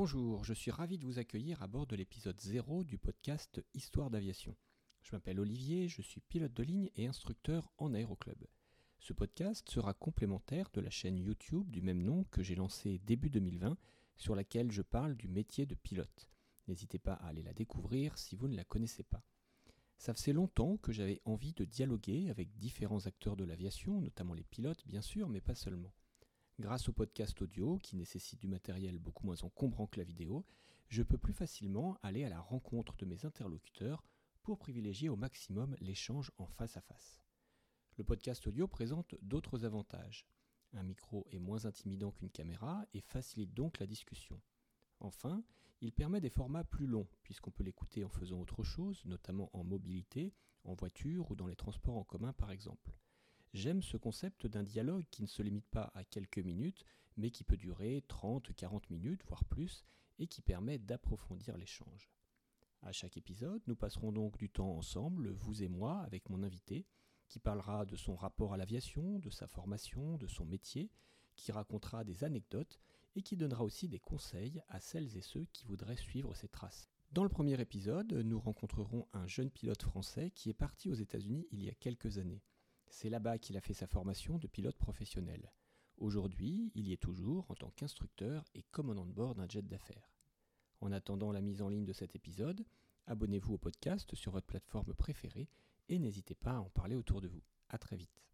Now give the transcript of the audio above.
Bonjour, je suis ravi de vous accueillir à bord de l'épisode 0 du podcast Histoire d'aviation. Je m'appelle Olivier, je suis pilote de ligne et instructeur en aéroclub. Ce podcast sera complémentaire de la chaîne YouTube du même nom que j'ai lancée début 2020, sur laquelle je parle du métier de pilote. N'hésitez pas à aller la découvrir si vous ne la connaissez pas. Ça faisait longtemps que j'avais envie de dialoguer avec différents acteurs de l'aviation, notamment les pilotes bien sûr, mais pas seulement. Grâce au podcast audio, qui nécessite du matériel beaucoup moins encombrant que la vidéo, je peux plus facilement aller à la rencontre de mes interlocuteurs pour privilégier au maximum l'échange en face à face. Le podcast audio présente d'autres avantages. Un micro est moins intimidant qu'une caméra et facilite donc la discussion. Enfin, il permet des formats plus longs, puisqu'on peut l'écouter en faisant autre chose, notamment en mobilité, en voiture ou dans les transports en commun par exemple. J'aime ce concept d'un dialogue qui ne se limite pas à quelques minutes, mais qui peut durer 30-40 minutes, voire plus, et qui permet d'approfondir l'échange. À chaque épisode, nous passerons donc du temps ensemble, vous et moi, avec mon invité, qui parlera de son rapport à l'aviation, de sa formation, de son métier, qui racontera des anecdotes et qui donnera aussi des conseils à celles et ceux qui voudraient suivre ses traces. Dans le premier épisode, nous rencontrerons un jeune pilote français qui est parti aux États-Unis il y a quelques années. C'est là-bas qu'il a fait sa formation de pilote professionnel. Aujourd'hui, il y est toujours en tant qu'instructeur et commandant de bord d'un jet d'affaires. En attendant la mise en ligne de cet épisode, abonnez-vous au podcast sur votre plateforme préférée et n'hésitez pas à en parler autour de vous. A très vite.